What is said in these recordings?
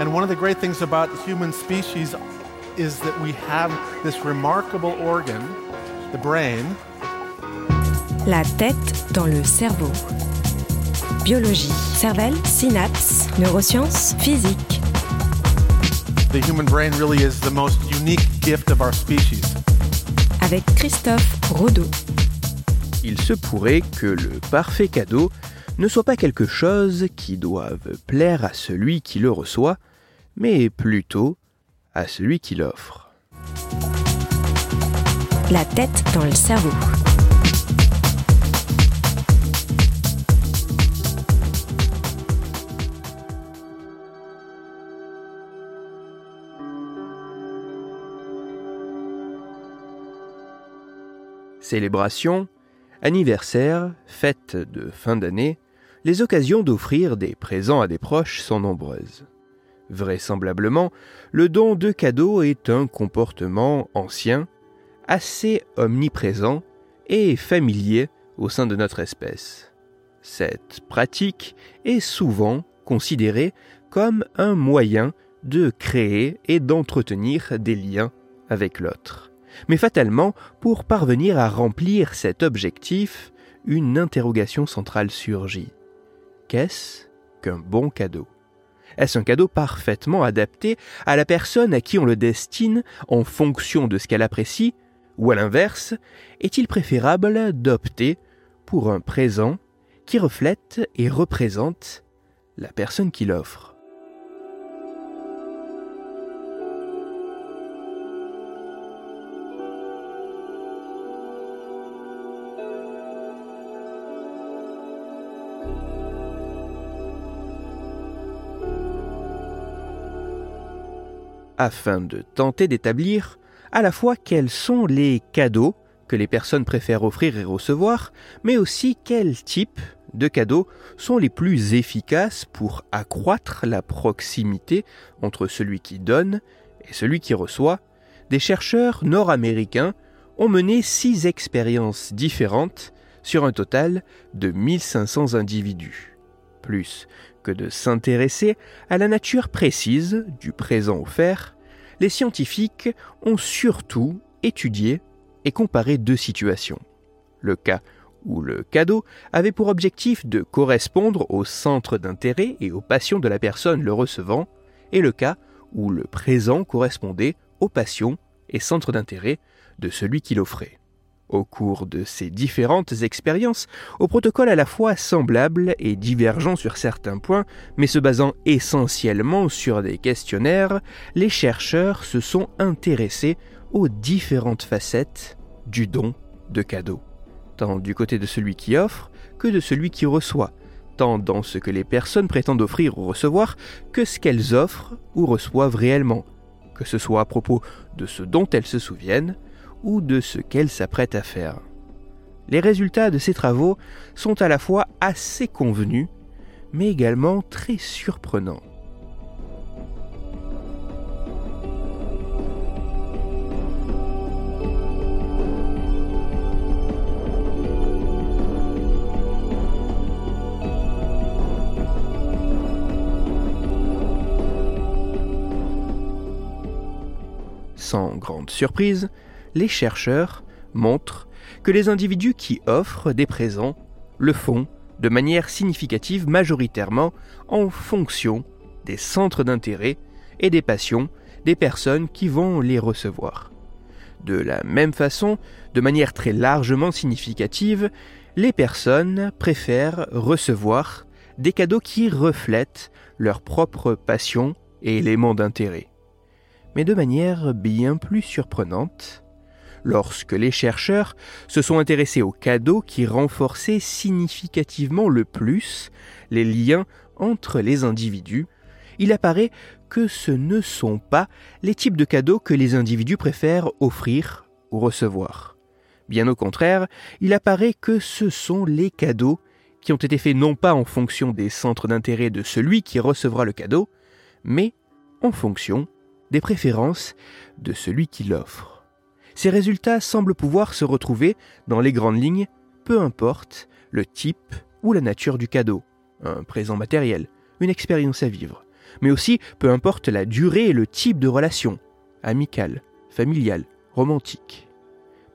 And one of the great things about the human species is that we have this remarkable organ, the brain. La tête dans le cerveau. Biologie, cervelle, synapses, neurosciences, physique. The human brain really is the most unique gift of our species. Avec Christophe Rodeau. Il se pourrait que le parfait cadeau ne soit pas quelque chose qui doive plaire à celui qui le reçoit, mais plutôt à celui qui l'offre. La tête dans le cerveau. Célébration, anniversaire, fête de fin d'année, les occasions d'offrir des présents à des proches sont nombreuses. Vraisemblablement, le don de cadeaux est un comportement ancien, assez omniprésent et familier au sein de notre espèce. Cette pratique est souvent considérée comme un moyen de créer et d'entretenir des liens avec l'autre. Mais fatalement, pour parvenir à remplir cet objectif, une interrogation centrale surgit. Qu'est-ce qu'un bon cadeau? Est-ce un cadeau parfaitement adapté à la personne à qui on le destine en fonction de ce qu'elle apprécie Ou à l'inverse, est-il préférable d'opter pour un présent qui reflète et représente la personne qui l'offre? Afin de tenter d'établir à la fois quels sont les cadeaux que les personnes préfèrent offrir et recevoir, mais aussi quels types de cadeaux sont les plus efficaces pour accroître la proximité entre celui qui donne et celui qui reçoit, des chercheurs nord-américains ont mené six expériences différentes sur un total de 1500 individus. Plus que de s'intéresser à la nature précise du présent offert, les scientifiques ont surtout étudié et comparé deux situations. Le cas où le cadeau avait pour objectif de correspondre au centre d'intérêt et aux passions de la personne le recevant, et le cas où le présent correspondait aux passions et centres d'intérêt de celui qui l'offrait. Au cours de ces différentes expériences, au protocole à la fois semblable et divergent sur certains points, mais se basant essentiellement sur des questionnaires, les chercheurs se sont intéressés aux différentes facettes du don de cadeaux, tant du côté de celui qui offre que de celui qui reçoit, tant dans ce que les personnes prétendent offrir ou recevoir que ce qu'elles offrent ou reçoivent réellement, que ce soit à propos de ce dont elles se souviennent, ou de ce qu'elle s'apprête à faire. Les résultats de ces travaux sont à la fois assez convenus, mais également très surprenants. Sans grande surprise, les chercheurs montrent que les individus qui offrent des présents le font de manière significative majoritairement en fonction des centres d'intérêt et des passions des personnes qui vont les recevoir. De la même façon, de manière très largement significative, les personnes préfèrent recevoir des cadeaux qui reflètent leurs propres passions et éléments d'intérêt. Mais de manière bien plus surprenante, lorsque les chercheurs se sont intéressés aux cadeaux qui renforçaient significativement le plus les liens entre les individus, il apparaît que ce ne sont pas les types de cadeaux que les individus préfèrent offrir ou recevoir. Bien au contraire, il apparaît que ce sont les cadeaux qui ont été faits non pas en fonction des centres d'intérêt de celui qui recevra le cadeau, mais en fonction des préférences de celui qui l'offre. Ces résultats semblent pouvoir se retrouver dans les grandes lignes, peu importe le type ou la nature du cadeau, un présent matériel, une expérience à vivre, mais aussi peu importe la durée et le type de relation, amicale, familiale, romantique.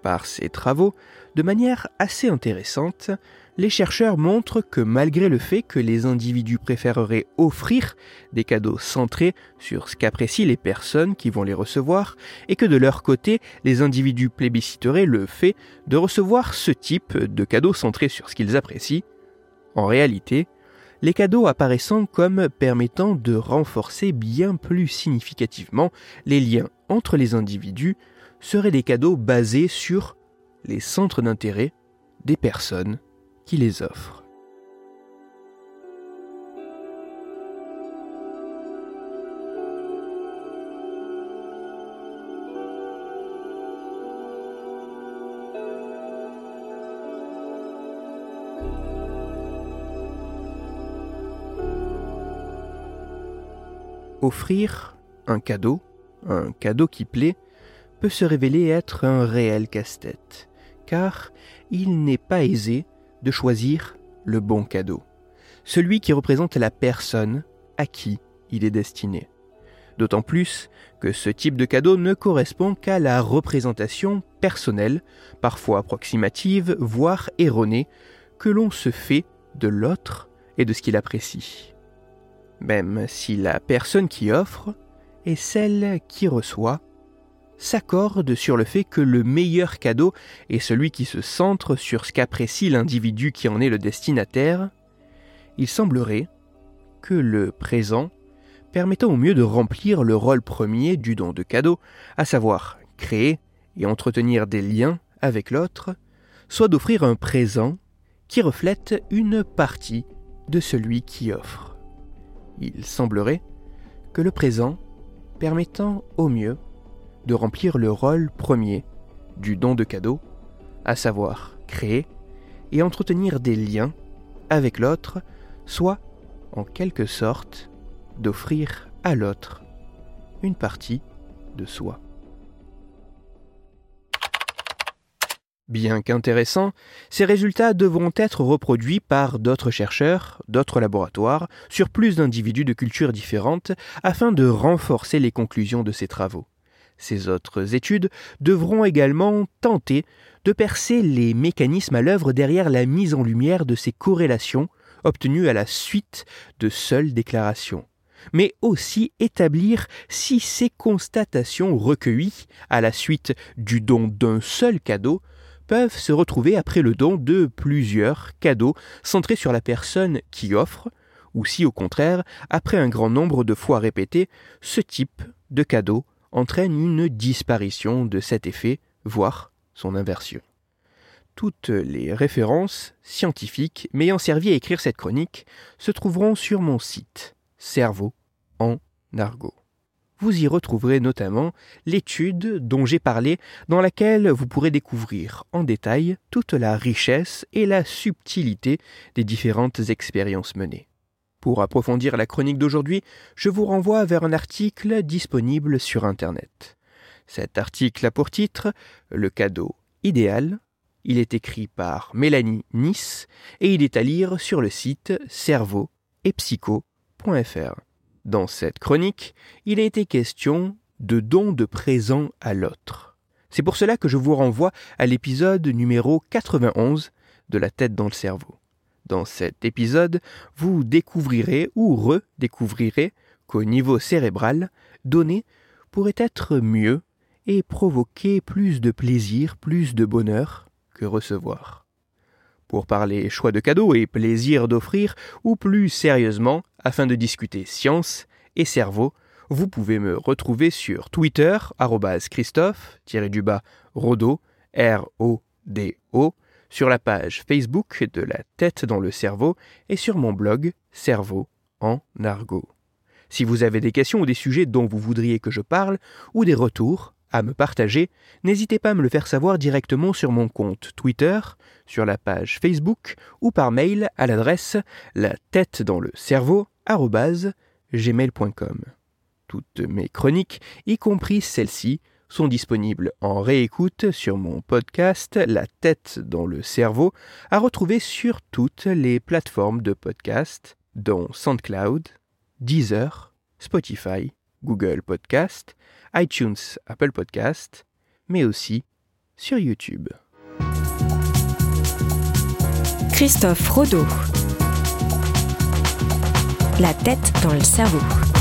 Par ces travaux, de manière assez intéressante, les chercheurs montrent que malgré le fait que les individus préféreraient offrir des cadeaux centrés sur ce qu'apprécient les personnes qui vont les recevoir, et que de leur côté, les individus plébisciteraient le fait de recevoir ce type de cadeaux centrés sur ce qu'ils apprécient, en réalité, les cadeaux apparaissant comme permettant de renforcer bien plus significativement les liens entre les individus seraient des cadeaux basés sur les centres d'intérêt des personnes qui les offre. Offrir un cadeau, un cadeau qui plaît, peut se révéler être un réel casse-tête, car il n'est pas aisé choisir le bon cadeau, celui qui représente la personne à qui il est destiné. D'autant plus que ce type de cadeau ne correspond qu'à la représentation personnelle, parfois approximative, voire erronée, que l'on se fait de l'autre et de ce qu'il apprécie. Même si la personne qui offre est celle qui reçoit, s'accordent sur le fait que le meilleur cadeau est celui qui se centre sur ce qu'apprécie l'individu qui en est le destinataire, il semblerait que le présent permettant au mieux de remplir le rôle premier du don de cadeau, à savoir créer et entretenir des liens avec l'autre, soit d'offrir un présent qui reflète une partie de celui qui offre. Il semblerait que le présent permettant au mieux de remplir le rôle premier du don de cadeau, à savoir créer et entretenir des liens avec l'autre, soit, en quelque sorte, d'offrir à l'autre une partie de soi. Bien qu'intéressants, ces résultats devront être reproduits par d'autres chercheurs, d'autres laboratoires, sur plus d'individus de cultures différentes, afin de renforcer les conclusions de ces travaux. Ces autres études devront également tenter de percer les mécanismes à l'œuvre derrière la mise en lumière de ces corrélations obtenues à la suite de seules déclarations, mais aussi établir si ces constatations recueillies à la suite du don d'un seul cadeau peuvent se retrouver après le don de plusieurs cadeaux centrés sur la personne qui offre, ou si au contraire, après un grand nombre de fois répété, ce type de cadeau entraîne une disparition de cet effet, voire son inversion. Toutes les références scientifiques m'ayant servi à écrire cette chronique se trouveront sur mon site Cerveau en argot. Vous y retrouverez notamment l'étude dont j'ai parlé, dans laquelle vous pourrez découvrir en détail toute la richesse et la subtilité des différentes expériences menées. Pour approfondir la chronique d'aujourd'hui, je vous renvoie vers un article disponible sur Internet. Cet article a pour titre Le cadeau idéal. Il est écrit par Mélanie Nice et il est à lire sur le site cerveau et psycho.fr. Dans cette chronique, il a été question de dons de présents à l'autre. C'est pour cela que je vous renvoie à l'épisode numéro 91 de La tête dans le cerveau. Dans cet épisode, vous découvrirez ou redécouvrirez qu'au niveau cérébral, donner pourrait être mieux et provoquer plus de plaisir, plus de bonheur que recevoir. Pour parler choix de cadeaux et plaisir d'offrir, ou plus sérieusement, afin de discuter science et cerveau, vous pouvez me retrouver sur Twitter, Christophe-du-bas Rodo, R-O-D-O, sur la page Facebook de La tête dans le cerveau et sur mon blog Cerveau en argot. Si vous avez des questions ou des sujets dont vous voudriez que je parle, ou des retours à me partager, n'hésitez pas à me le faire savoir directement sur mon compte Twitter, sur la page Facebook ou par mail à l'adresse la tête dans le cerveau gmail.com. Toutes mes chroniques, y compris celles-ci, sont disponibles en réécoute sur mon podcast La tête dans le cerveau, à retrouver sur toutes les plateformes de podcast, dont SoundCloud, Deezer, Spotify, Google Podcast, iTunes, Apple Podcast, mais aussi sur YouTube. Christophe Rodeau La tête dans le cerveau.